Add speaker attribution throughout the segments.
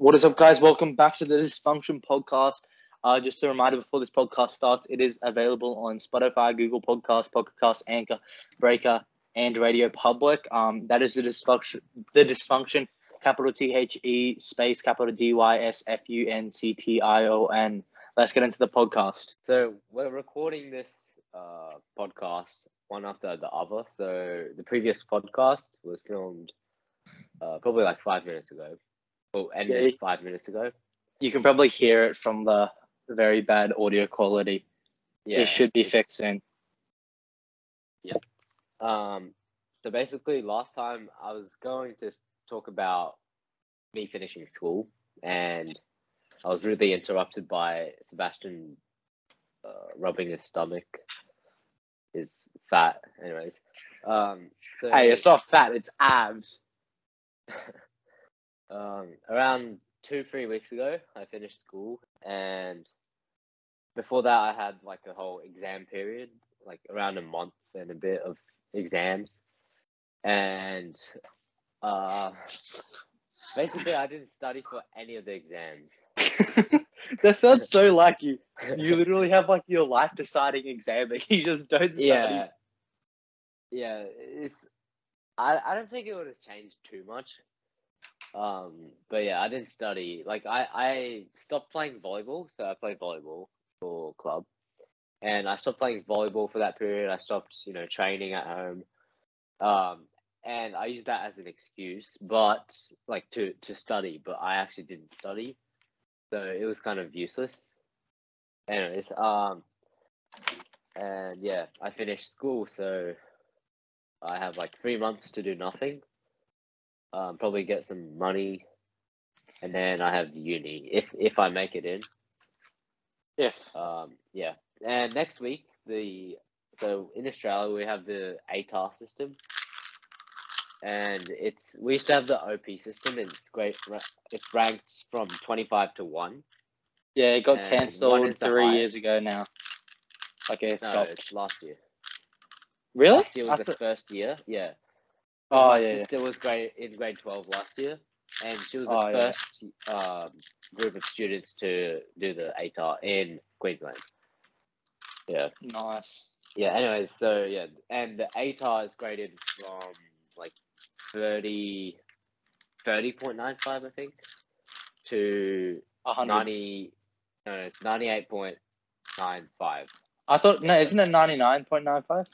Speaker 1: What is up, guys? Welcome back to the Dysfunction Podcast. Uh, just a reminder before this podcast starts, it is available on Spotify, Google Podcasts, Pocket Casts, Anchor, Breaker, and Radio Public. Um, that is the dysfunction. The dysfunction, capital T H E space capital D Y S F U N C T I O N. Let's get into the podcast.
Speaker 2: So we're recording this uh, podcast one after the other. So the previous podcast was filmed uh, probably like five minutes ago. Well, ended
Speaker 1: Yeah.
Speaker 2: five minutes ago.
Speaker 1: You can probably hear it from the very bad audio quality.
Speaker 2: Yeah,
Speaker 1: it should be fixed soon. Yeah.
Speaker 2: Um, so basically, last time I was going to talk about me finishing school, and I was really interrupted by Sebastian uh, rubbing his stomach. His fat, anyways. Um, so,
Speaker 1: Hey, it's not fat; it's abs.
Speaker 2: um, around two, three weeks ago, I finished school, and before that, I had like a whole exam period, like around a month and a bit of exams, and uh, basically, I didn't study for any of the exams.
Speaker 1: that sounds so like you. You literally have like your life deciding exam that you just don't study.
Speaker 2: yeah, yeah, it's. I I don't think it would have changed too much. Um, but yeah, I didn't study. Like I I stopped playing volleyball, so I played volleyball for club, and I stopped playing volleyball for that period. I stopped, you know, training at home. Um, and I used that as an excuse, but like to to study, but I actually didn't study, so it was kind of useless. Anyways, um, and yeah, I finished school, so I have like three months to do nothing. Um, probably get some money, and then I have uni if if I make it in.
Speaker 1: If
Speaker 2: Um, yeah, and next week the so in Australia we have the ATAR system, and it's we used to have the OP system. And it's great. It's ranked from twenty five to one.
Speaker 1: yeah, it got cancelled three
Speaker 2: highest.
Speaker 1: years ago now. Like it
Speaker 2: No,
Speaker 1: stopped.
Speaker 2: it's last year.
Speaker 1: Really?
Speaker 2: Last year was the first year. Yeah.
Speaker 1: Oh
Speaker 2: my
Speaker 1: yeah.
Speaker 2: sister was grade in grade twelve last year, and she was the
Speaker 1: oh,
Speaker 2: first yeah. um, group of students to do the ATAR in Queensland. Yeah.
Speaker 1: Nice.
Speaker 2: Yeah. Anyways, so yeah, and the ATAR is graded from like 30, 30.95, I think, to
Speaker 1: 100.
Speaker 2: 90, no, 98.95.
Speaker 1: I thought, no, isn't it 99.95?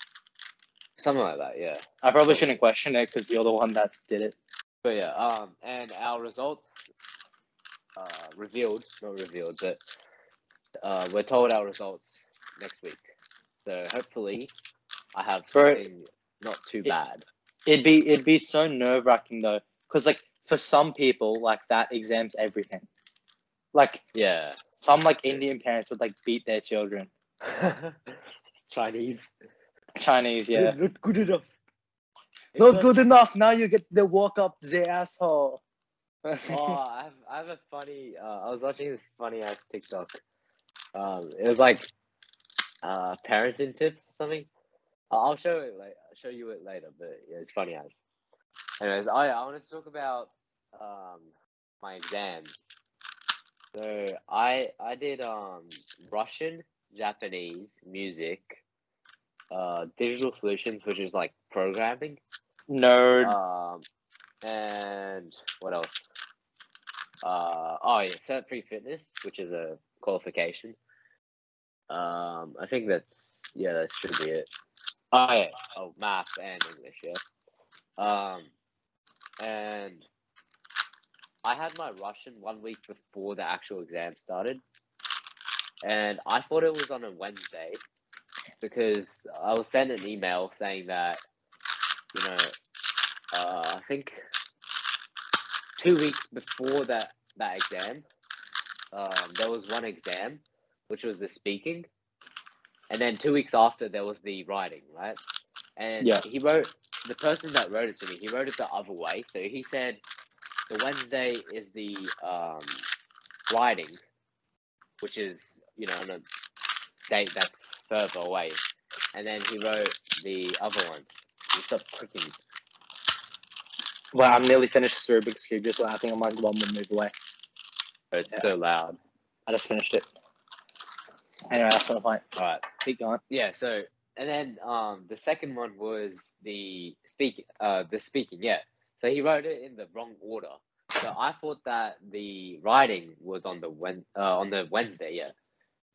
Speaker 2: Something like that. Yeah.
Speaker 1: I probably shouldn't question it because you're the one that did it.
Speaker 2: But yeah, um, and our results uh, revealed, not revealed, but uh, we're told our results next week. So hopefully, I have
Speaker 1: Bro,
Speaker 2: not too
Speaker 1: it-
Speaker 2: bad.
Speaker 1: It'd be it'd be so nerve wracking though, because like for some people like that exams everything. Like
Speaker 2: Yeah.
Speaker 1: some like Indian parents would like beat their children.
Speaker 2: Chinese.
Speaker 1: Chinese, yeah.
Speaker 2: Not good enough.
Speaker 1: Not good enough. Now you get the walk up the asshole.
Speaker 2: oh, I have, I have a funny. Uh, I was watching this funny ass TikTok. Um, it was like uh, parenting tips or something. I'll I'll show it like show you it later, but yeah, it's funny ass. Anyways, I I wanted to talk about um my exams. So I I did um Russian, Japanese, music, uh, digital solutions, which is like programming.
Speaker 1: Nerd.
Speaker 2: Um, and what else? Uh, oh yeah, Cert III fitness, which is a qualification. Um, I think that's yeah, that should be it. Oh yeah, oh math and English, yeah. Um, and I had my Russian one week before the actual exam started, and I thought it was on a Wednesday because I was sent an email saying that you know, uh, I think two weeks before that that exam, um, there was one exam, which was the speaking, and then two weeks after there was the writing, right? And
Speaker 1: Yeah.
Speaker 2: he wrote the person that wrote it to me. He wrote it the other way. So he said the Wednesday is the um, writing, which is you know on a date that's further away, and then he wrote the other one. Stop clicking.
Speaker 1: Well, I'm nearly finished this Rubik's Cube, just so I think I'm like one more move away.
Speaker 2: It's
Speaker 1: Yeah.
Speaker 2: so loud.
Speaker 1: I just finished it. Anyway, that's not the point.
Speaker 2: All right.
Speaker 1: Keep going.
Speaker 2: Yeah. So and then um the second one was the speaking. Uh, the speaking. Yeah. So he wrote it in the wrong order. So I thought that the writing was on the Wen uh, on the Wednesday, yeah,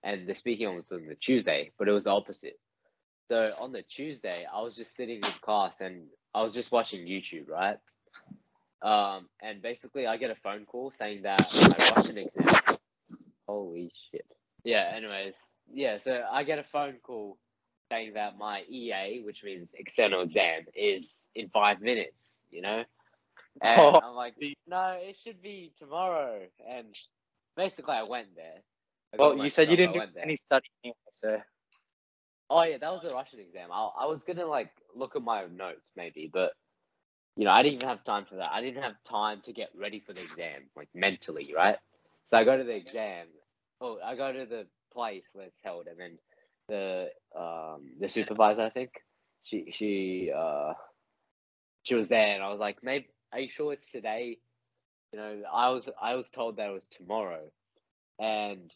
Speaker 2: and the speaking was on the Tuesday, but it was the opposite. So on the Tuesday, I was just sitting in class and I was just watching YouTube, right? Um, and basically, I get a phone call saying that exam. Holy shit! Yeah. Anyways, yeah. So I get a phone call saying that my EA, which means external exam, is in five minutes. You know, and
Speaker 1: Oh,
Speaker 2: I'm like, no, it should be tomorrow. And basically, I went there.
Speaker 1: Well, you said you didn't do any studying, so
Speaker 2: Oh yeah, that was the Russian exam. I I was gonna like look at my notes maybe, but you know I didn't even have time for that. I didn't have time to get ready for the exam, like mentally, right? So I go to the exam. Oh, I go to the place where it's held, and then the um the supervisor, I think she she uh she was there, and I was like, maybe are you sure it's today? You know, I was I was told that it was tomorrow, and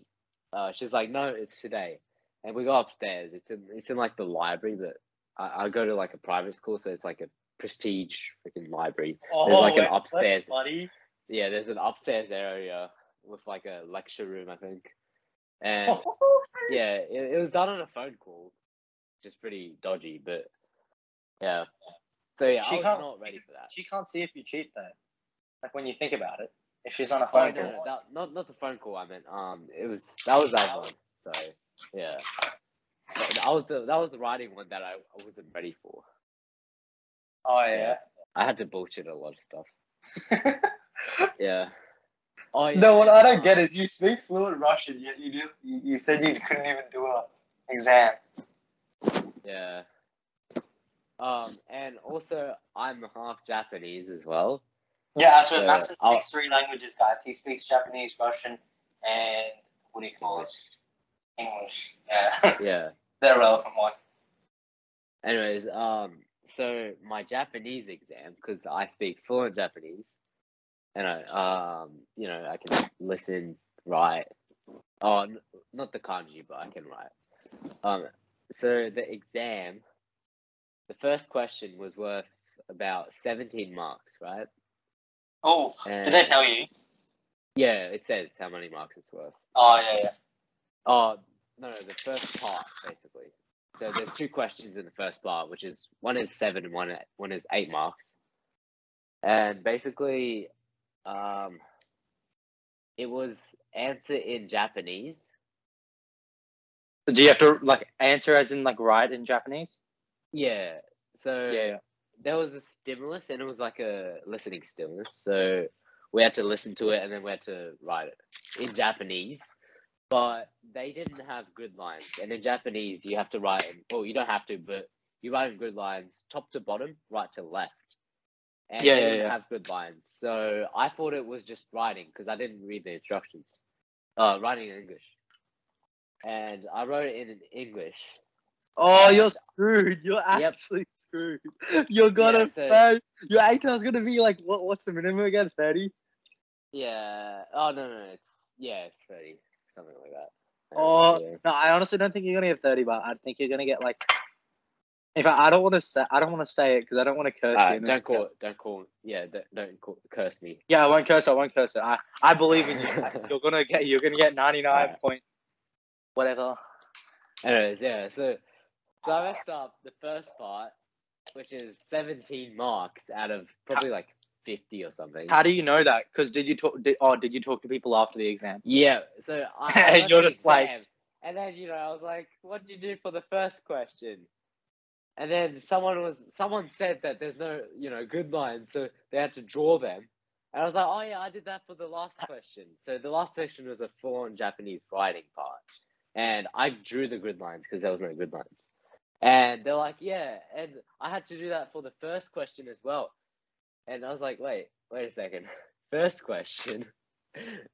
Speaker 2: uh, she's like, no, it's today and we go upstairs. It's in it's in like the library, but I, I go to like a private school, so it's like a prestige freaking library.
Speaker 1: oh,
Speaker 2: There's like an upstairs-. Yeah, there's an upstairs area with like a lecture room, I think. And yeah, it, it was done on a phone call, just pretty dodgy, but yeah. So yeah,
Speaker 1: She
Speaker 2: I was not ready for that.
Speaker 1: she can't see if you cheat though. Like when you think about it, if she's on a
Speaker 2: Oh
Speaker 1: phone
Speaker 2: no,
Speaker 1: call.
Speaker 2: no, that, not not the phone call. I meant um, it was that was that one. So yeah, But that was the that was the writing one that I, I wasn't ready for.
Speaker 1: Oh yeah.
Speaker 2: I had to bullshit a lot of stuff. Yeah. Oh yeah.
Speaker 1: no, what I don't get is you speak fluent Russian, yet you do. You, you said you couldn't even do an exam.
Speaker 2: Yeah. Um, and also I'm half Japanese as well.
Speaker 1: Yeah, so
Speaker 2: Uh,
Speaker 1: Maxim
Speaker 2: I'll-
Speaker 1: speaks three languages, guys. He speaks Japanese, Russian, and what do you call it? English. Yeah,
Speaker 2: Yeah.
Speaker 1: the relevant one.
Speaker 2: Anyways, um, so my Japanese exam, because I speak fluent Japanese, and I, um, you know, I can listen, write. Oh, n- not the kanji, but I can write. Um, so the exam, the first question was worth about 17 marks, right?
Speaker 1: Oh,
Speaker 2: And
Speaker 1: did they tell you?
Speaker 2: yeah, it says how many marks it's worth.
Speaker 1: Oh yeah, yeah.
Speaker 2: Oh, no, no, the first part, basically. So there's two questions in the first part, which is one is seven and one one is eight marks. And basically, um, it was answer in Japanese.
Speaker 1: Do you have to like answer as in like write in Japanese?
Speaker 2: Yeah. So
Speaker 1: Yeah.
Speaker 2: There was a stimulus, and it was like a listening stimulus. So we had to listen to it, and then we had to write it in Japanese. But they didn't have grid lines, and in Japanese you have to write. In, well, you don't have to, but you write in grid lines, top to bottom, right to left. And
Speaker 1: Yeah,
Speaker 2: they
Speaker 1: yeah,
Speaker 2: didn't
Speaker 1: yeah.
Speaker 2: have grid lines, so I thought it was just writing because I didn't read the instructions. Uh, writing in English, and I wrote it in English.
Speaker 1: Oh, you're screwed. You're
Speaker 2: Yep.
Speaker 1: actually screwed. You're gonna
Speaker 2: Yeah, so-.
Speaker 1: Your ATAR's gonna be like what? What's the minimum again? Thirty.
Speaker 2: Yeah. Oh no, no, it's yeah, it's thirty, something like that.
Speaker 1: Oh no, I honestly don't think you're gonna get thirty, but I think you're gonna get like. In fact, I don't want to say. I don't want to say it because I don't want to curse
Speaker 2: Alright,
Speaker 1: you.
Speaker 2: don't call, it. don't call, yeah, don't, don't call, curse me.
Speaker 1: Yeah, I won't curse. I won't curse it. I, I believe in you. you're gonna get. You're gonna get ninety nine
Speaker 2: Alright.
Speaker 1: point. Whatever.
Speaker 2: Anyways, yeah, so so I messed up the first part, which is seventeen marks out of probably like fifty or something.
Speaker 1: How do you know that? Because did you talk? Did, oh, did you talk to people after the exam?
Speaker 2: Yeah, so I, I
Speaker 1: And you're just like-
Speaker 2: exam, and then you know I was like, "What did you do for the first question?" And then someone was someone said that there's no you know good lines, so they had to draw them. And I was like, "Oh yeah, I did that for the last question." So the last question was a full-on Japanese writing part, and I drew the grid lines because there was no grid lines. And they're like, "Yeah," and I had to do that for the first question as well. And I was like, "Wait, wait a second, first question."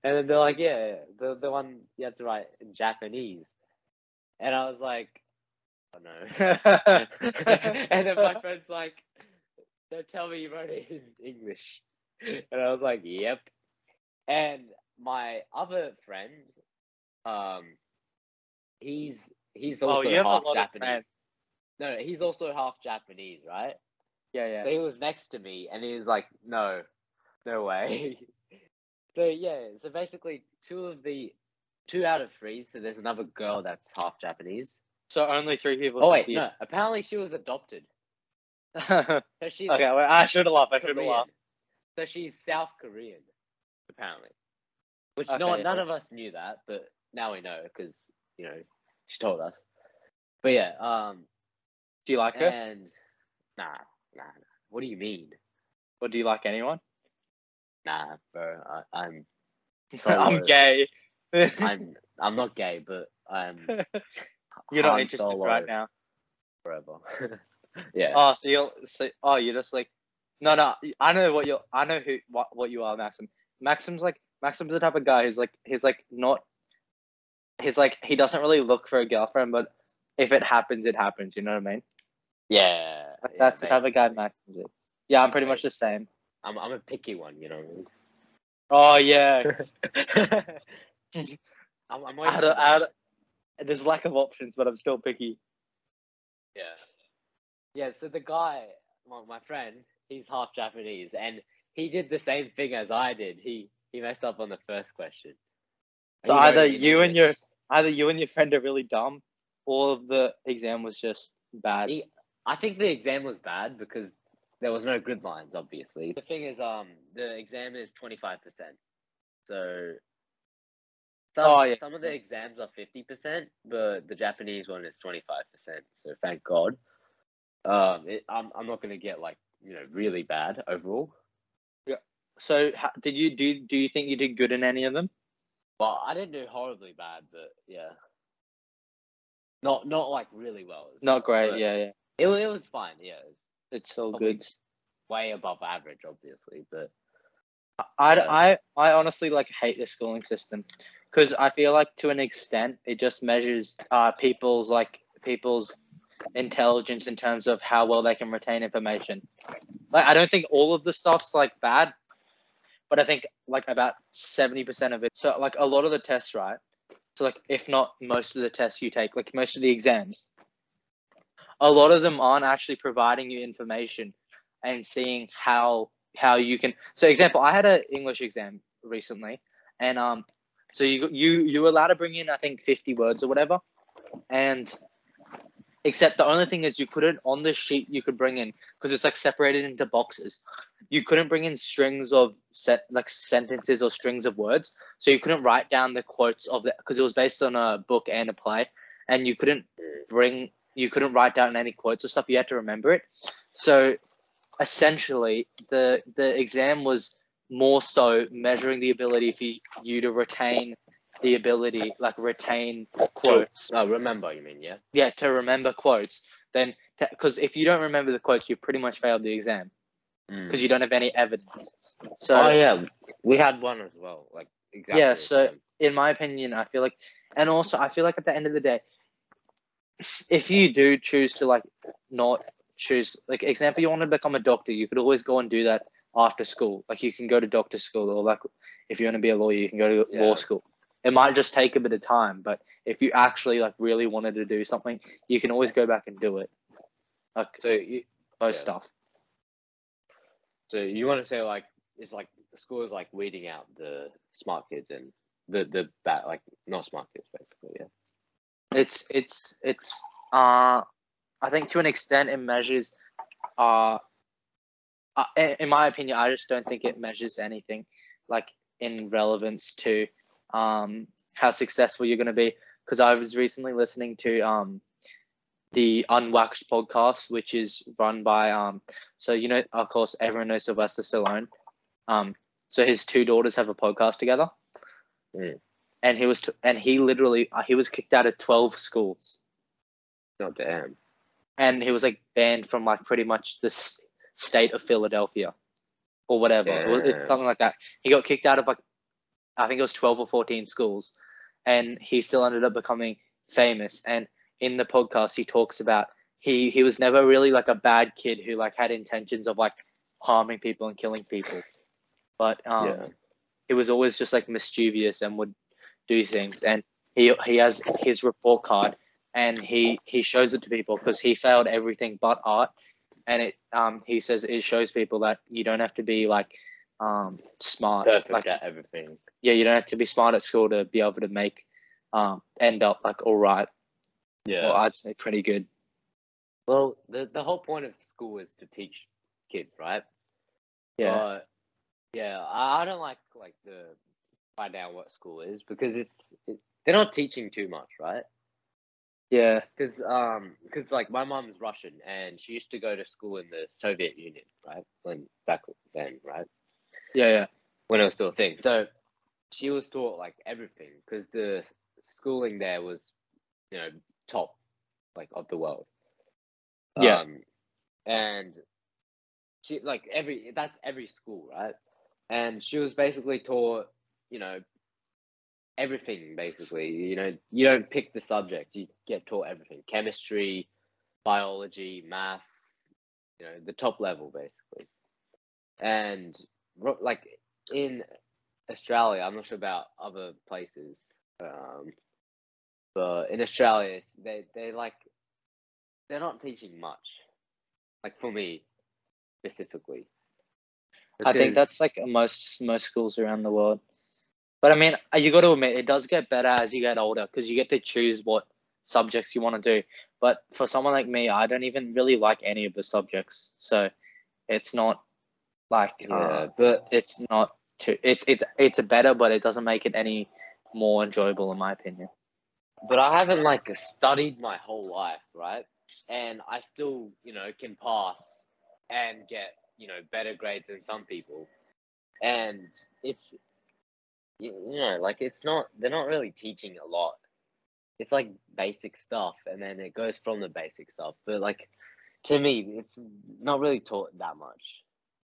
Speaker 2: And then they're like, yeah, the the one you have to write in Japanese. And I was like, oh no. and then my friend's like, don't tell me you wrote it in English. And I was like, yep. And my other friend, um, he's he's
Speaker 1: Oh,
Speaker 2: also
Speaker 1: a
Speaker 2: half Japanese.
Speaker 1: Friends.
Speaker 2: No, no, he's also half Japanese, right?
Speaker 1: Yeah, yeah.
Speaker 2: So he was next to me, and he was like, "No, no way." so yeah, so basically, two of the two out of three. So there's another girl that's half Japanese.
Speaker 1: So only three people.
Speaker 2: Oh wait,
Speaker 1: did.
Speaker 2: no. Apparently, she was adopted. So she's
Speaker 1: well, I should have laughed. I should have laughed.
Speaker 2: So she's South Korean, apparently. Which
Speaker 1: Okay,
Speaker 2: no,
Speaker 1: yeah.
Speaker 2: none of us knew that, but now we know because you know she told us. But yeah, um,
Speaker 1: Do you like her,
Speaker 2: and nah, nah, nah. What do you mean?
Speaker 1: or do you like anyone?
Speaker 2: Nah, bro. I, I'm
Speaker 1: I'm gay.
Speaker 2: I'm I'm not gay, but I'm
Speaker 1: You're not interested
Speaker 2: Solo
Speaker 1: right now.
Speaker 2: forever. yeah.
Speaker 1: Oh, so you're so oh, you're just like no, no. I know what you're. I know who what what you are, Maxim. Maxim's like Maxim's the type of guy who's like he's like not. He's like he doesn't really look for a girlfriend, but if it happens, it happens. You know what I mean?
Speaker 2: Yeah.
Speaker 1: Like,
Speaker 2: yeah,
Speaker 1: that's the type of guy Max is. Yeah, I'm pretty much the same.
Speaker 2: I'm I'm a picky one, you know. what I mean?
Speaker 1: Oh yeah.
Speaker 2: I'm, I'm
Speaker 1: I
Speaker 2: always
Speaker 1: had a- I had a- there's lack of options, but I'm still picky.
Speaker 2: Yeah. Yeah, so the guy, my, my friend, he's half Japanese, and he did the same thing as I did. He he messed up on the first question.
Speaker 1: So
Speaker 2: He
Speaker 1: either you and your either you and your friend are really dumb, or the exam was just bad.
Speaker 2: He- I think the exam was bad because there was no grid lines, obviously. The thing is, um, the exam is twenty five percent, so some
Speaker 1: Oh, yeah.
Speaker 2: some of the exams are fifty percent, but the Japanese one is twenty five percent. So thank God. Um, it, I'm I'm not gonna get like you know really bad overall.
Speaker 1: So ha- did you do? Do you think you did good in any of them?
Speaker 2: Well, I didn't do horribly bad, but yeah, not not like really well.
Speaker 1: Not great. Yeah, yeah.
Speaker 2: It it was fine. Yeah,
Speaker 1: It's all
Speaker 2: Probably-
Speaker 1: good.
Speaker 2: way above average, obviously, but
Speaker 1: I,
Speaker 2: Yeah.
Speaker 1: I, I honestly like hate the schooling system because I feel like to an extent it just measures uh people's like people's intelligence in terms of how well they can retain information. Like I don't think all of the stuff's like bad, but I think like about seventy percent of it. So like a lot of the tests, right? So like if not most of the tests you take, like most of the exams, a lot of them aren't actually providing you information and seeing how how you can so example i had an english exam recently and um so you you you were allowed to bring in i think 50 words or whatever. And except the only thing is you couldn't on the sheet you could bring in because it's like separated into boxes you couldn't bring in strings of set like sentences or strings of words. So you couldn't write down the quotes of the because it was based on a book and a play. And you couldn't bring you couldn't write down any quotes or stuff you had to remember it. So essentially the the exam was more so measuring the ability for you to retain the ability like retain quotes.
Speaker 2: Oh, remember, you mean yeah?
Speaker 1: yeah to remember quotes. Then because if you don't remember the quotes you pretty much failed the exam. Hmm. Because you don't have any evidence. So
Speaker 2: oh yeah, we had one as well, like exactly.
Speaker 1: Yeah, so- in my opinion, I feel like, and also I feel like at the end of the day, if you do choose to like not choose, like example, you want to become a doctor, you could always go and do that after school. Like you can go to doctor school, or like if you want to be a lawyer, you can go to
Speaker 2: Yeah.
Speaker 1: law school. It might just take a bit of time, but if you actually like really wanted to do something, you can always go back and do it. Like
Speaker 2: So you
Speaker 1: most
Speaker 2: yeah.
Speaker 1: stuff.
Speaker 2: so you want to say like it's like the school is like weeding out the smart kids and the the bad like not smart kids basically yeah.
Speaker 1: It's it's it's uh I think to an extent it measures uh, uh in my opinion I just don't think it measures anything like in relevance to um how successful you're going to be. Because I was recently listening to um the Unwaxed podcast which is run by um so you know of course everyone knows Sylvester Stallone. Um so his two daughters have a podcast together.
Speaker 2: Mm.
Speaker 1: And he was t- and he literally uh, he was kicked out of 12 schools
Speaker 2: Oh damn.
Speaker 1: and he was like banned from like pretty much the s- state of Philadelphia or whatever. It was- It's something like that. He got kicked out of like I think it was 12 or 14 schools and he still ended up becoming famous and in the podcast he talks about he he was never really like a bad kid who like had intentions of like harming people and killing people. But um
Speaker 2: yeah.
Speaker 1: he was always just like mischievous and would do things. And he he has his report card and he he shows it to people because he failed everything but art. And it um he says it shows people that you don't have to be like um smart
Speaker 2: Perfect
Speaker 1: like
Speaker 2: at everything.
Speaker 1: yeah you don't have to be smart at school to be able to make um end up like all right
Speaker 2: Yeah.
Speaker 1: or I'd say pretty good.
Speaker 2: Well, the the whole point of school is to teach kids, right?
Speaker 1: Yeah.
Speaker 2: But, yeah, I, I don't like like the find out what school is because it's it, they're not teaching too much, right?
Speaker 1: yeah.
Speaker 2: Because um, because like my mom's Russian and she used to go to school in the Soviet Union, right? When back then, right?
Speaker 1: Yeah. Yeah.
Speaker 2: When it was still a thing. So she was taught like everything because the schooling there was, you know, top like of the world.
Speaker 1: Yeah.
Speaker 2: Um, and she like every that's every school, right? And she was basically taught, you know, everything basically. You know, you don't pick the subject, you get taught everything. Chemistry, biology, math, you know, the top level basically. And like in Australia, I'm not sure about other places. Um, but in Australia, it's, they they like they're not teaching much. Like for me, specifically.
Speaker 1: I think that's like most most schools around the world. But I mean, uh, you got to admit it does get better as you get older because you get to choose what subjects you want to do. But for someone like me, I don't even really like any of the subjects, so it's not like
Speaker 2: yeah,
Speaker 1: uh,
Speaker 2: but
Speaker 1: it's not too. It's it's it's better, but it doesn't make it any more enjoyable in my opinion.
Speaker 2: but I haven't like studied my whole life, right? And I still, you know, can pass and get, you know, better grades than some people. And it's, you you know, like it's not, they're not really teaching a lot. It's like basic stuff, and then it goes from the basic stuff. But like, to me, it's not really taught that much.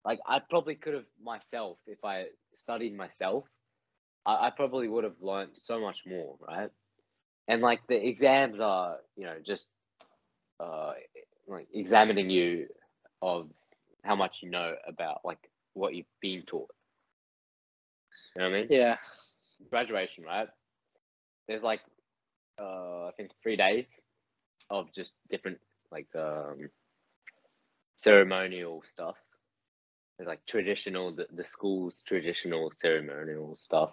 Speaker 2: Like, I probably could have myself, if I studied myself, I, I probably would have learned so much more, right? and like the exams are you know just uh like examining you of how much you know about like what you've been taught you know what i mean?
Speaker 1: Yeah,
Speaker 2: graduation right? There's like uh i think three days of just different like um ceremonial stuff. There's like traditional the, the school's traditional ceremonial stuff.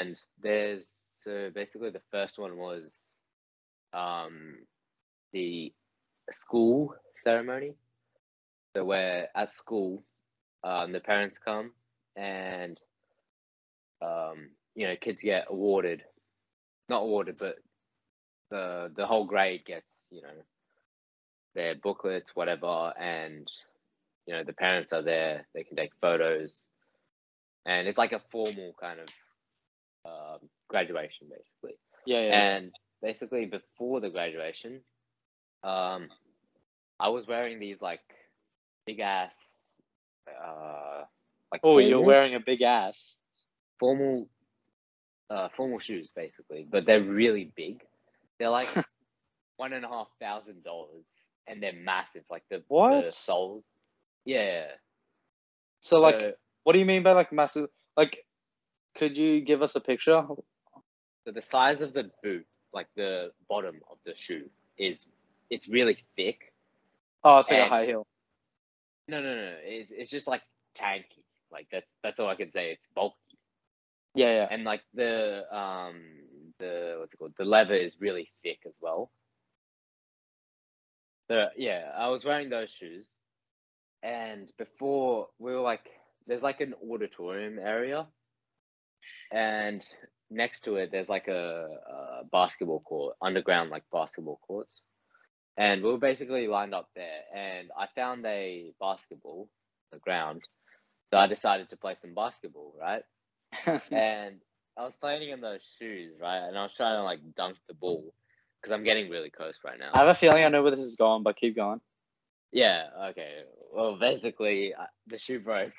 Speaker 2: And there's so basically the first one was um the school ceremony. So where at school um the parents come and um you know kids get awarded not awarded but the the whole grade gets you know their booklets whatever and you know the parents are there they can take photos and it's like a formal kind of um, graduation basically
Speaker 1: yeah, yeah.
Speaker 2: and basically before the graduation um i was wearing these like big ass uh like
Speaker 1: oh, you're wearing a big ass.
Speaker 2: Formal uh formal shoes basically but they're really big they're like one and a half thousand dollars and they're massive like the
Speaker 1: what the
Speaker 2: soles yeah
Speaker 1: So like,
Speaker 2: so,
Speaker 1: what do you mean by like massive? Like, could you give us a picture?
Speaker 2: so the size of the boot like the bottom of the shoe is it's really thick
Speaker 1: Oh, it's like a high heel.
Speaker 2: No, no, no. It's it's just like tanky. Like that's that's all I can say. It's bulky,
Speaker 1: Yeah, yeah.
Speaker 2: and like the um the what's it called? The leather is really thick as well. So yeah, I was wearing those shoes, and before we were like, there's like an auditorium area, and next to it there's like a, a basketball court, underground like basketball courts, and we were basically lined up there, and I found a basketball on the ground, so I decided to play some basketball, right? and I was playing in those shoes, right? And I was trying to like dunk the ball because I'm getting really close right now.
Speaker 1: I have a feeling I know where this is going, but keep going.
Speaker 2: Yeah. Okay. Well, basically, uh, the shoe broke.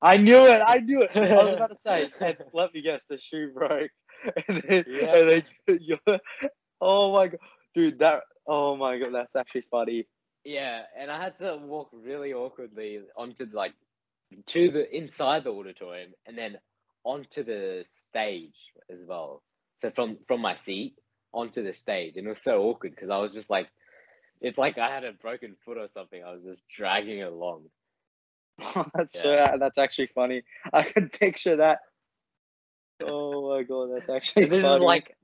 Speaker 1: I knew it. I knew it. I was about to say, and let me guess, the shoe broke. And then,
Speaker 2: Yeah.
Speaker 1: and then you're, oh my god, dude, that. Oh my god, that's actually funny.
Speaker 2: Yeah, and I had to walk really awkwardly onto like to the inside the auditorium and then onto the stage as well. So from from my seat onto the stage, and it was so awkward because I was just like, it's like I had a broken foot or something. I was just dragging it along.
Speaker 1: that's so, that's actually funny. I could picture that. Oh my god, that's actually
Speaker 2: this
Speaker 1: funny.
Speaker 2: is like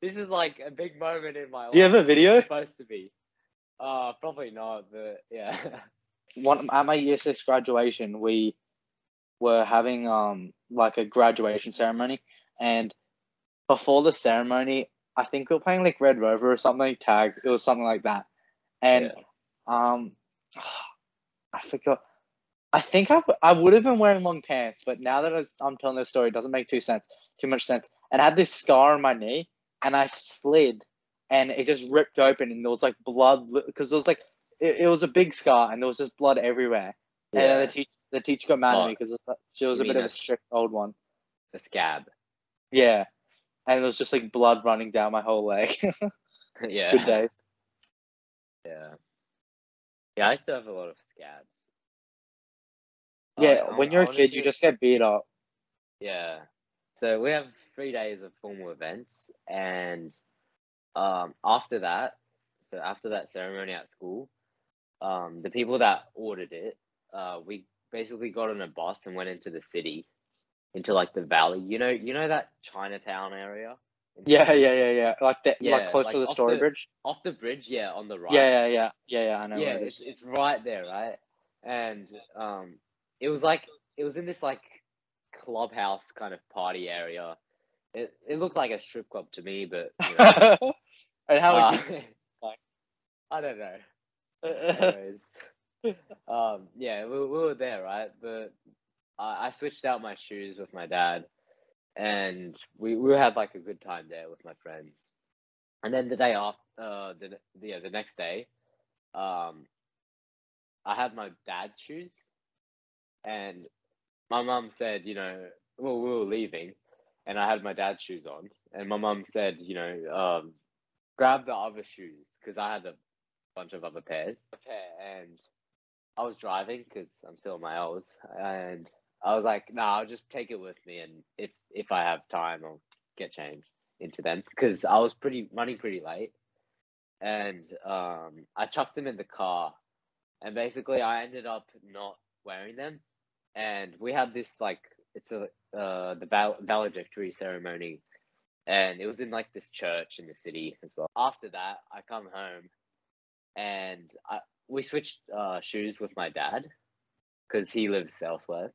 Speaker 2: this is like a big moment in my life.
Speaker 1: Do you have a video?
Speaker 2: It's supposed to be. Uh probably not, but yeah.
Speaker 1: One at my year six graduation, we were having um like a graduation ceremony, and before the ceremony, I think we were playing like Red Rover or something tag. It was something like that, and um, I forgot. I think I, I would have been wearing long pants, but now that was- I'm telling this story, it doesn't make too sense, too much sense. And I had this scar on my knee, and I slid, and it just ripped open, and there was like blood because there was like it, it was a big scar, and there was just blood everywhere. And then
Speaker 2: yeah.
Speaker 1: the teacher the teacher got mad at
Speaker 2: Oh,
Speaker 1: me because she was a bit of a strict old one.
Speaker 2: a scab.
Speaker 1: Yeah, and it was just like blood running down my whole leg.
Speaker 2: yeah.
Speaker 1: Good days.
Speaker 2: Yeah. Yeah, I still have a lot of scabs.
Speaker 1: Yeah,
Speaker 2: I-
Speaker 1: when you're a kid, you just get beat up.
Speaker 2: Yeah. So we have three days of formal events, and um, after that, so after that ceremony at school, um, the people that ordered it, uh, we basically got on a bus and went into the city, into like the valley. You know, you know that Chinatown area.
Speaker 1: Yeah, yeah, yeah, yeah. Like that,
Speaker 2: Yeah,
Speaker 1: like close
Speaker 2: like
Speaker 1: to the story
Speaker 2: the-
Speaker 1: bridge.
Speaker 2: Off the bridge, yeah, on the right.
Speaker 1: Yeah, yeah, yeah, yeah, yeah. I know.
Speaker 2: yeah,
Speaker 1: it
Speaker 2: it's it's right there, right? And um, it was like it was in this like clubhouse kind of party area. It it looked like a strip club to me, but you know,
Speaker 1: and how
Speaker 2: uh,
Speaker 1: you? like?
Speaker 2: I don't know. Anyways, um, yeah, we, we were there, right? But I, I switched out my shoes with my dad, and we we had like a good time there with my friends. And then the day after, uh, the yeah, the next day, um, I had my dad's shoes, and my mom said, you know, well, we were leaving, and I had my dad's shoes on, and my mom said, you know, um, grab the other shoes because I had a bunch of other pairs, a pair, and I was driving because I'm still in my L's, and I was like, nah, I'll just take it with me, and if if I have time, I'll get changed into them because I was pretty running pretty late, and um, I chucked them in the car, and basically I ended up not wearing them, and we had this like it's a uh the val- valedictory ceremony, and it was in like this church in the city as well. After that, I come home, and I we switched uh, shoes with my dad because he lives elsewhere.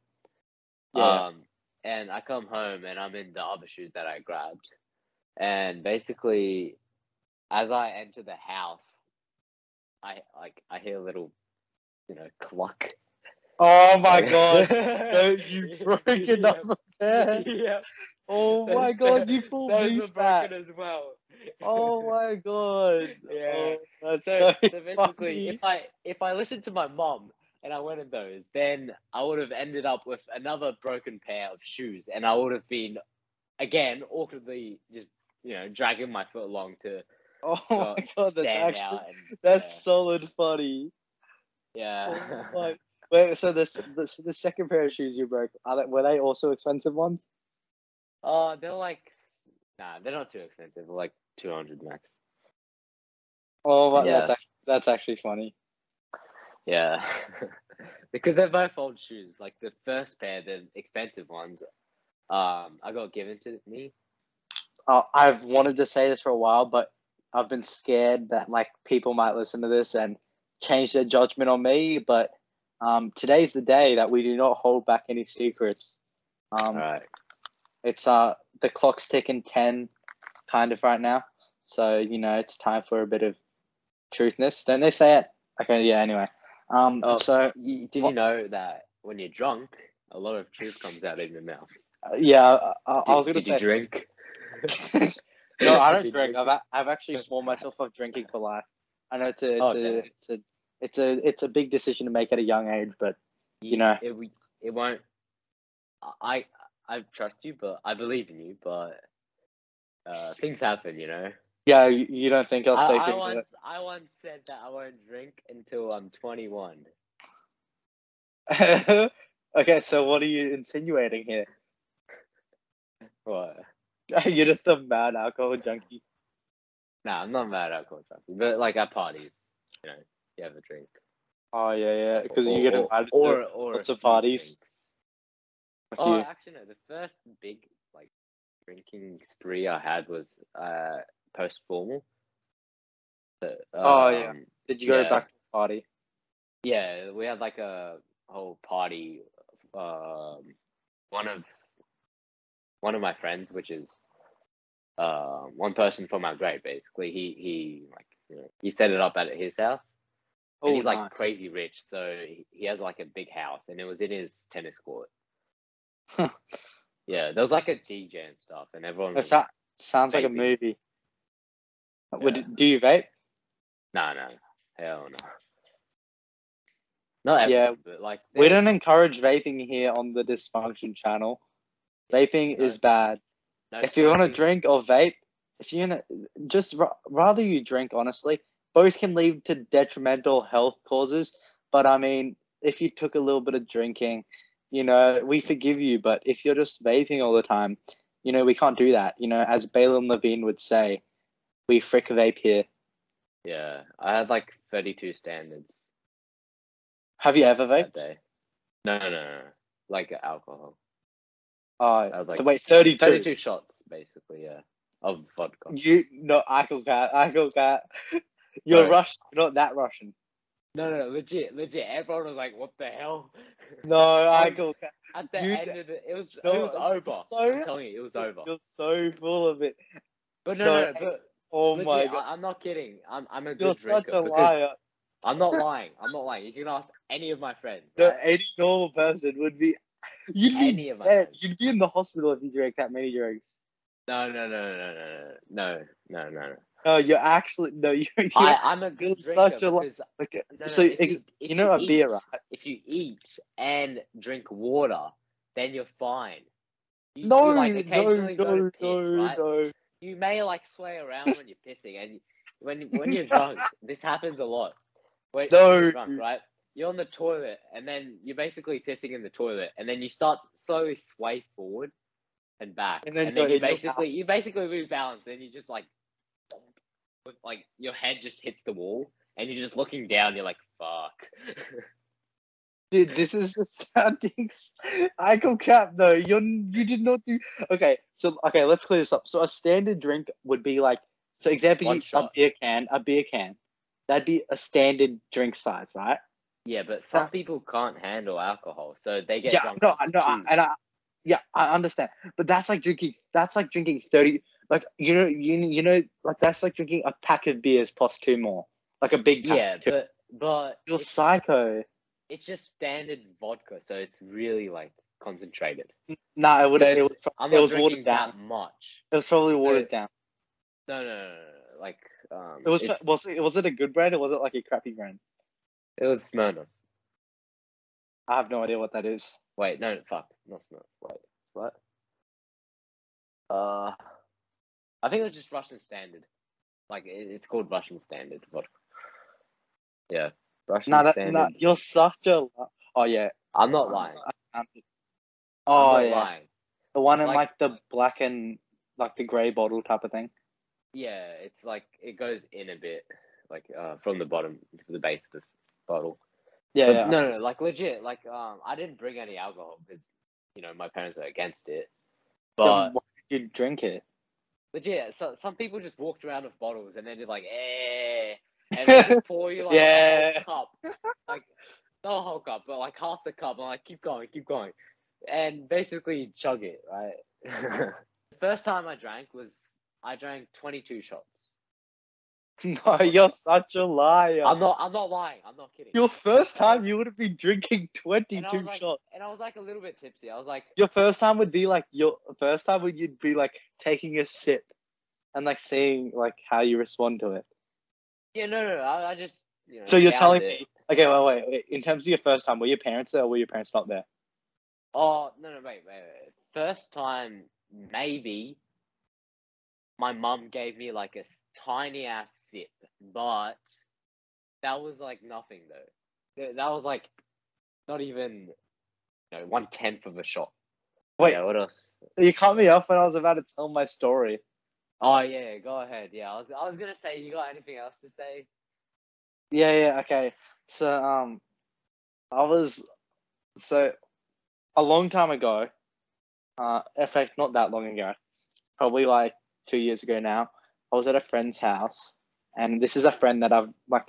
Speaker 1: Yeah.
Speaker 2: Um, and I come home and I'm in the other shoes that I grabbed, and basically, as I enter the house, I like I hear a little, you know, cluck.
Speaker 1: Oh my god! No, you broke
Speaker 2: Yeah.
Speaker 1: another pair.
Speaker 2: yeah.
Speaker 1: Oh my god! You pulled
Speaker 2: Those
Speaker 1: me
Speaker 2: were
Speaker 1: fat.
Speaker 2: broken as well.
Speaker 1: Oh my god!
Speaker 2: Yeah.
Speaker 1: Oh, that's
Speaker 2: So,
Speaker 1: so,
Speaker 2: so basically,
Speaker 1: funny.
Speaker 2: if I if I listened to my mom and I went in those, then I would have ended up with another broken pair of shoes, and I would have been again awkwardly just you know dragging my foot along to
Speaker 1: Oh
Speaker 2: uh,
Speaker 1: my god! That's actually.
Speaker 2: And,
Speaker 1: that's solid funny.
Speaker 2: yeah.
Speaker 1: Oh Wait, so this the, the second pair of shoes you broke are they, were they also expensive ones?
Speaker 2: Oh, they're like nah, they're not too expensive. Like two hundred max.
Speaker 1: Oh,
Speaker 2: Yeah.
Speaker 1: that's actually, that's actually funny.
Speaker 2: Yeah, because they're both old shoes. Like the first pair, the expensive ones, um, I got given to me.
Speaker 1: Uh, I've wanted to say this for a while, but I've been scared that like people might listen to this and change their judgment on me. But um, today's the day that we do not hold back any secrets. Um,
Speaker 2: Right.
Speaker 1: It's uh the clock's ticking ten, kind of right now. So you know it's time for a bit of truthness. Don't they say it? Okay, yeah. Anyway, um,
Speaker 2: Oh.
Speaker 1: so
Speaker 2: You, did
Speaker 1: What-
Speaker 2: you know that when you're drunk, a lot of truth comes out in your mouth?
Speaker 1: uh, yeah, I, I,
Speaker 2: Did,
Speaker 1: I was gonna
Speaker 2: did
Speaker 1: say
Speaker 2: you drink?
Speaker 1: no, I don't drink. I've I've actually sworn myself off drinking for life. I know it's a it's
Speaker 2: Oh,
Speaker 1: a
Speaker 2: damn.
Speaker 1: it's a it's a it's a big decision to make at a young age, but you know.
Speaker 2: it, it won't. I I trust you, but I believe in you, but uh, things happen, you know.
Speaker 1: yeah, you, don't think I'll
Speaker 2: I,
Speaker 1: stay
Speaker 2: I
Speaker 1: true
Speaker 2: once I once said that I won't drink until I'm 21.
Speaker 1: Okay, so what are you insinuating here?
Speaker 2: What?
Speaker 1: You're just a mad alcohol junkie.
Speaker 2: Nah, I'm not mad alcohol junkie, but like at parties, you know, you have a drink.
Speaker 1: Oh yeah, yeah. Because you get
Speaker 2: or-
Speaker 1: invited
Speaker 2: or,
Speaker 1: to
Speaker 2: or
Speaker 1: lots of parties.
Speaker 2: Oh, actually, no. The first big drinking spree I had was uh post formal.
Speaker 1: Oh, yeah. Did you go
Speaker 2: yeah.
Speaker 1: back to the party?
Speaker 2: Yeah, we had like a whole party. Um, one of one of my friends, which is uh, one person from our grade, basically. He he like you know he set it up at his house, and
Speaker 1: Oh,
Speaker 2: he's like crazy rich, so he, he has like a big house, and it was in his tennis court. Yeah, there was like a DJ and stuff, and everyone.
Speaker 1: That sa- sounds like a
Speaker 2: vaping.
Speaker 1: movie. Would do you vape?
Speaker 2: no, no, hell no. Not
Speaker 1: Yeah,
Speaker 2: but like
Speaker 1: We don't encourage vaping here on the Dysfunction channel. Vaping
Speaker 2: No.
Speaker 1: is bad.
Speaker 2: no
Speaker 1: if you want to drink or vape, if gonna just ra- rather you drink honestly, both can lead to detrimental health causes. But I mean, if you took a little bit of drinking, you know, we forgive you. But if you're just vaping all the time, you know, we can't do that. You know, as Balaam Levine would say, we frick vape here.
Speaker 2: Yeah, I had like 32 standards
Speaker 1: Have you ever
Speaker 2: that
Speaker 1: vaped?
Speaker 2: No, no, no, no. Like alcohol.
Speaker 1: Oh,
Speaker 2: I was like
Speaker 1: so wait, 32.
Speaker 2: 32 shots, basically, yeah, of vodka.
Speaker 1: You no, cat, Eichel cat. You're
Speaker 2: Sorry.
Speaker 1: Russian, you're not that Russian.
Speaker 2: No, no, legit, legit. Everyone was like, "What the hell?"
Speaker 1: No, cat.
Speaker 2: At the
Speaker 1: You-
Speaker 2: end of the, it was
Speaker 1: No,
Speaker 2: it was over.
Speaker 1: so-
Speaker 2: I'm telling you, it was over.
Speaker 1: You're so full of it.
Speaker 2: But no,
Speaker 1: no,
Speaker 2: no, no but
Speaker 1: Oh
Speaker 2: legit,
Speaker 1: my god.
Speaker 2: I, I'm not kidding. I'm I'm a good
Speaker 1: You're such a liar.
Speaker 2: I'm not lying. I'm not lying. You can ask any of my friends.
Speaker 1: No,
Speaker 2: right?
Speaker 1: any normal person would be. You'd be
Speaker 2: Any of
Speaker 1: dead. You'd be in the hospital if you drank that many drinks.
Speaker 2: No, no, no, no, no, no, no, no, no, no.
Speaker 1: You're actually no. You're, you're
Speaker 2: I, I'm a good
Speaker 1: such a like,
Speaker 2: no, no,
Speaker 1: so. ex-
Speaker 2: you,
Speaker 1: you know a beer, right?
Speaker 2: If you eat and drink water, then you're fine. You, you,
Speaker 1: No,
Speaker 2: like
Speaker 1: no,
Speaker 2: go
Speaker 1: no,
Speaker 2: piss,
Speaker 1: no,
Speaker 2: right?
Speaker 1: no.
Speaker 2: You may like sway around when you're pissing, and when when you're drunk, this happens a lot. When, when
Speaker 1: No.
Speaker 2: you're drunk, right? You're on the toilet, and then you're basically pissing in the toilet, and then you start slowly sway forward and back,
Speaker 1: And then
Speaker 2: and then you basically you basically lose balance, and you just like like your head just hits the wall, and you're just looking down. You're like, fuck.
Speaker 1: Dude, this is just sounding. Eichel cap though. You you did not do. Okay, so okay, let's clear this up. So a standard drink would be like, so example, you, a beer can, a beer can. That'd be a standard drink size, right?
Speaker 2: yeah, but some people can't handle alcohol, so they get
Speaker 1: yeah,
Speaker 2: drunk.
Speaker 1: no, no, I, and I, yeah, I understand, but that's like drinking. That's like drinking thirty. Like you know, you you know, like that's like drinking a pack of beers plus two more, like a big pack.
Speaker 2: yeah, but but
Speaker 1: you're
Speaker 2: it's,
Speaker 1: psycho.
Speaker 2: it's just standard vodka, so it's really like concentrated.
Speaker 1: Nah, it would.
Speaker 2: So
Speaker 1: it was.
Speaker 2: I'm
Speaker 1: it was watered down.
Speaker 2: that much.
Speaker 1: It was probably watered down.
Speaker 2: No, no, no, no, no. Like um,
Speaker 1: It was. Was it? Was it a good brand or was it like a crappy brand?
Speaker 2: it was Smirnoff.
Speaker 1: I have no idea what that is.
Speaker 2: Wait, no, fuck, not Smirnoff. Wait, what? Uh, I think it was just Russian Standard. Like it, it's called Russian Standard vodka. Yeah, Russian
Speaker 1: No, that,
Speaker 2: Standard.
Speaker 1: no, you're such a. Oh yeah.
Speaker 2: I'm not lying.
Speaker 1: I- I-
Speaker 2: I'm
Speaker 1: Oh
Speaker 2: not
Speaker 1: yeah,
Speaker 2: lying.
Speaker 1: the one in
Speaker 2: Like-
Speaker 1: like the black and like the grey bottle type of thing.
Speaker 2: Yeah, it's like it goes in a bit, like uh, from the bottom to the base of the bottle.
Speaker 1: Yeah, yeah.
Speaker 2: no, no, like legit. Like um, I didn't bring any alcohol because you know my parents are against it. But
Speaker 1: Then why did you drink it?
Speaker 2: Legit, so, some people just walked around with bottles and then they're like, eh, and they just pour you like
Speaker 1: Yeah.
Speaker 2: a whole cup, like not a whole cup, but like half the cup. I'm like, keep going, keep going, and basically chug it. Right. the first time I drank was I drank 22 shots.
Speaker 1: No, you're such a liar.
Speaker 2: I'm not. I'm not lying. I'm not kidding.
Speaker 1: Your first time, you would have been drinking 22
Speaker 2: like,
Speaker 1: shots.
Speaker 2: and I was like a little bit tipsy. I was like,
Speaker 1: Your first time would be like your first time would you'd be like taking a sip, and like seeing like how you respond to it.
Speaker 2: yeah, no, no, no I, I just. You know,
Speaker 1: So you're telling
Speaker 2: it.
Speaker 1: me, okay, wait, wait, wait. In terms of your first time, were your parents there or were your parents not there?
Speaker 2: Oh no no wait wait wait. First time maybe my mum gave me like a tiny ass sip, but that was like nothing though. That was like not even you know, one tenth of a shot.
Speaker 1: Wait.
Speaker 2: Yeah, what else?
Speaker 1: You cut me off when I was about to tell my story.
Speaker 2: Oh yeah, go ahead. Yeah, I was I was gonna say you got anything else to say?
Speaker 1: Yeah, yeah, okay. So, um, I was so a long time ago. Uh, in fact, not that long ago, probably like two years ago now. I was at a friend's house, and this is a friend that I've like,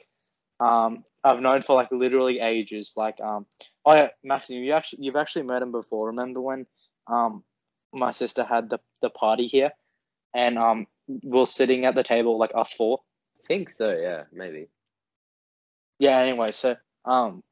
Speaker 1: um, I've known for like literally ages. Like, um, oh yeah, Matthew, you actually you've actually met him before. Remember when, um, my sister had the the party here, and um, we are sitting at the table like us four.
Speaker 2: I think so. Yeah, maybe.
Speaker 1: Yeah. Anyway, so um,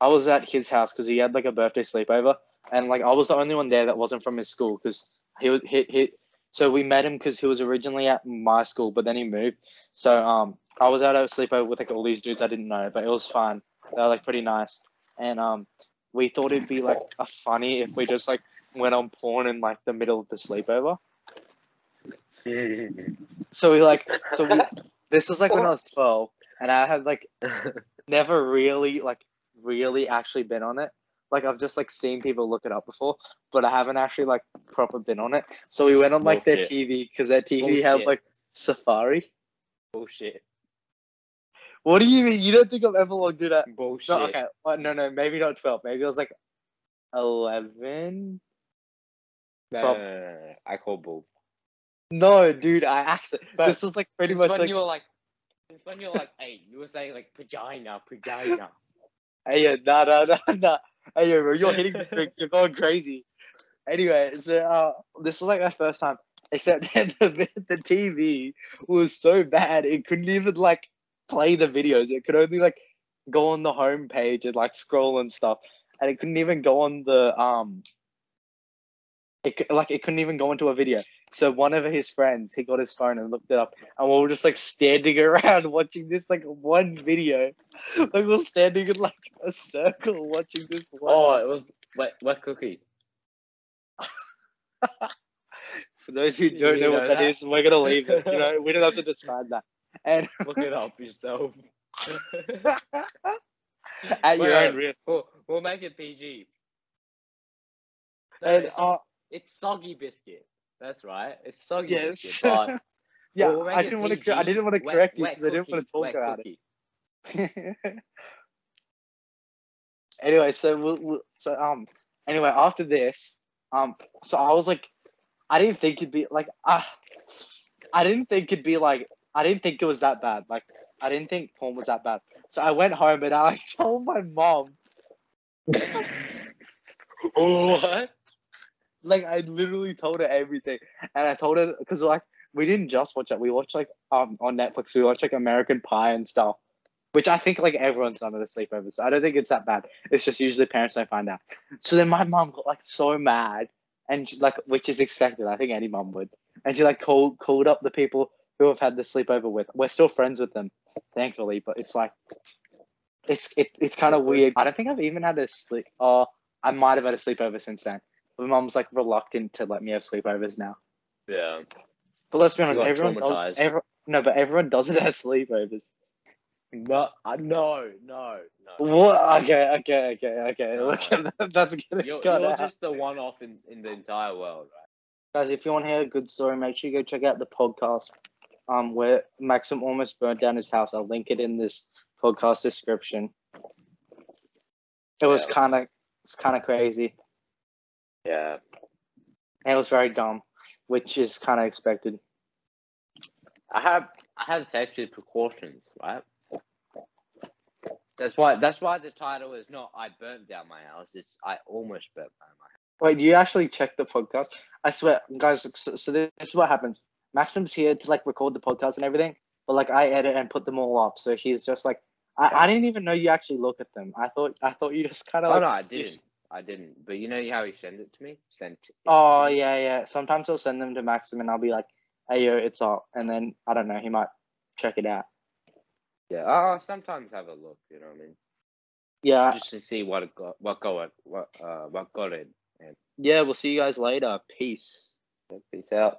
Speaker 1: I was at his house because he had like a birthday sleepover, and like I was the only one there that wasn't from his school because he was he, he so we met him because he was originally at my school, but then he moved. So um, I was at a sleepover with like all these dudes I didn't know, but it was fun. They were like pretty nice, and um, we thought it'd be like a funny if we just like went on porn in like the middle of the sleepover. So we like so we this was like when I was twelve, and I had like never really like really actually been on it. Like I've just like seen people look it up before, but I haven't actually like proper been on it. So we went on like their
Speaker 2: Bullshit.
Speaker 1: TV because their TV had
Speaker 2: Bullshit.
Speaker 1: like Safari.
Speaker 2: Bullshit.
Speaker 1: What do you mean? You don't think I've ever logged in at?
Speaker 2: Bullshit.
Speaker 1: No, okay. No, no, maybe not twelve. Maybe it was like eleven.
Speaker 2: No, no, no, no, no. I call bull.
Speaker 1: No, dude, I actually.
Speaker 2: But
Speaker 1: this was like pretty
Speaker 2: It's
Speaker 1: much
Speaker 2: when
Speaker 1: like.
Speaker 2: you were like, it's when you were like eight. You were saying like vagina, vagina.
Speaker 1: Hey, yeah, nah, nah, nah, nah. Hey, yo, bro, you're hitting the bricks. You're going crazy. Anyway, so uh, this was like my first time. Except the the TV was so bad it couldn't even like play the videos. It could only like go on the home page and like scroll and stuff, and it couldn't even go on the um. It like it couldn't even go into a video. So one of his friends, he got his phone and looked it up, and we were just like standing around watching this like one video. Like we we're standing in like a circle watching this one.
Speaker 2: oh, it was wet, wet cookie.
Speaker 1: For those who don't know
Speaker 2: know
Speaker 1: what that
Speaker 2: that?
Speaker 1: is, we're gonna leave it. You know, we don't have to describe that. And
Speaker 2: Look it up yourself.
Speaker 1: at your
Speaker 2: Wait,
Speaker 1: own risk.
Speaker 2: We'll, we'll make it PG. No,
Speaker 1: And
Speaker 2: it's,
Speaker 1: uh,
Speaker 2: it's soggy biscuit. That's right. It's soggy
Speaker 1: yes.
Speaker 2: But
Speaker 1: yeah,
Speaker 2: we'll
Speaker 1: I didn't want to. I didn't want to correct you because I didn't want to talk about
Speaker 2: cookie.
Speaker 1: it. anyway, so we'll, we'll, so um anyway after this um so I was like I didn't think it'd be like uh, I didn't think it'd be like I didn't think it was that bad like I didn't think porn was that bad so I went home and I like, told my mom
Speaker 2: what?
Speaker 1: Like I literally told her everything. And I told her because like we didn't just watch it. We watched like um on Netflix we watched like American Pie and stuff which I think like everyone's done at a sleepover so I don't think it's that bad. It's just usually parents don't find out. So then my mom got like so mad and she, like which is expected. I think any mom would. And she like called called up the people who have had the sleepover with. We're still friends with them thankfully but it's like it's it, it's kind of weird. I don't think I've even had a sleep oh I might have had a sleepover since then my mom's like reluctant to let me have sleepovers now.
Speaker 2: Yeah.
Speaker 1: But let's be honest,
Speaker 2: got
Speaker 1: everyone does. Every, no, but everyone doesn't have sleepovers.
Speaker 2: No, uh, no, no, no.
Speaker 1: What? Okay, okay, okay, okay.
Speaker 2: No.
Speaker 1: Look. That's gonna
Speaker 2: You're,
Speaker 1: cut
Speaker 2: you're
Speaker 1: out.
Speaker 2: just the one off in, in the entire world, right?
Speaker 1: Guys, if you want to hear a good story, make sure you go check out the podcast. Um, where Maxim almost burnt down his house. I'll link it in this podcast description. It was
Speaker 2: Yeah.
Speaker 1: kind of, it's kind of crazy.
Speaker 2: Yeah.
Speaker 1: And it was very dumb, which is kind of expected.
Speaker 2: I have I have safety precautions, right? That's why that's why the title is not I burnt down my house. It's I almost burnt down my house.
Speaker 1: Wait, do you actually check the podcast? I swear, guys. So, so this, is what happens. Maxim's here to like record the podcast and everything, but like I edit and put them all up. So he's just like, I, I didn't even know you actually look at them. I thought I thought you just kind of
Speaker 2: Oh
Speaker 1: like.
Speaker 2: no, I didn't. I didn't. But you know how he sent it to me? Sent. it
Speaker 1: Oh
Speaker 2: me?
Speaker 1: yeah, yeah. Sometimes I'll send them to Maxim and I'll be like, "Hey yo, it's up," and then I don't know, he might check it out.
Speaker 2: Yeah. Oh, sometimes have a look. You know what I mean?
Speaker 1: Yeah,
Speaker 2: Just to see what it got, what got, what uh, what got it.
Speaker 1: yeah. We'll see you guys later. Peace.
Speaker 2: Peace out.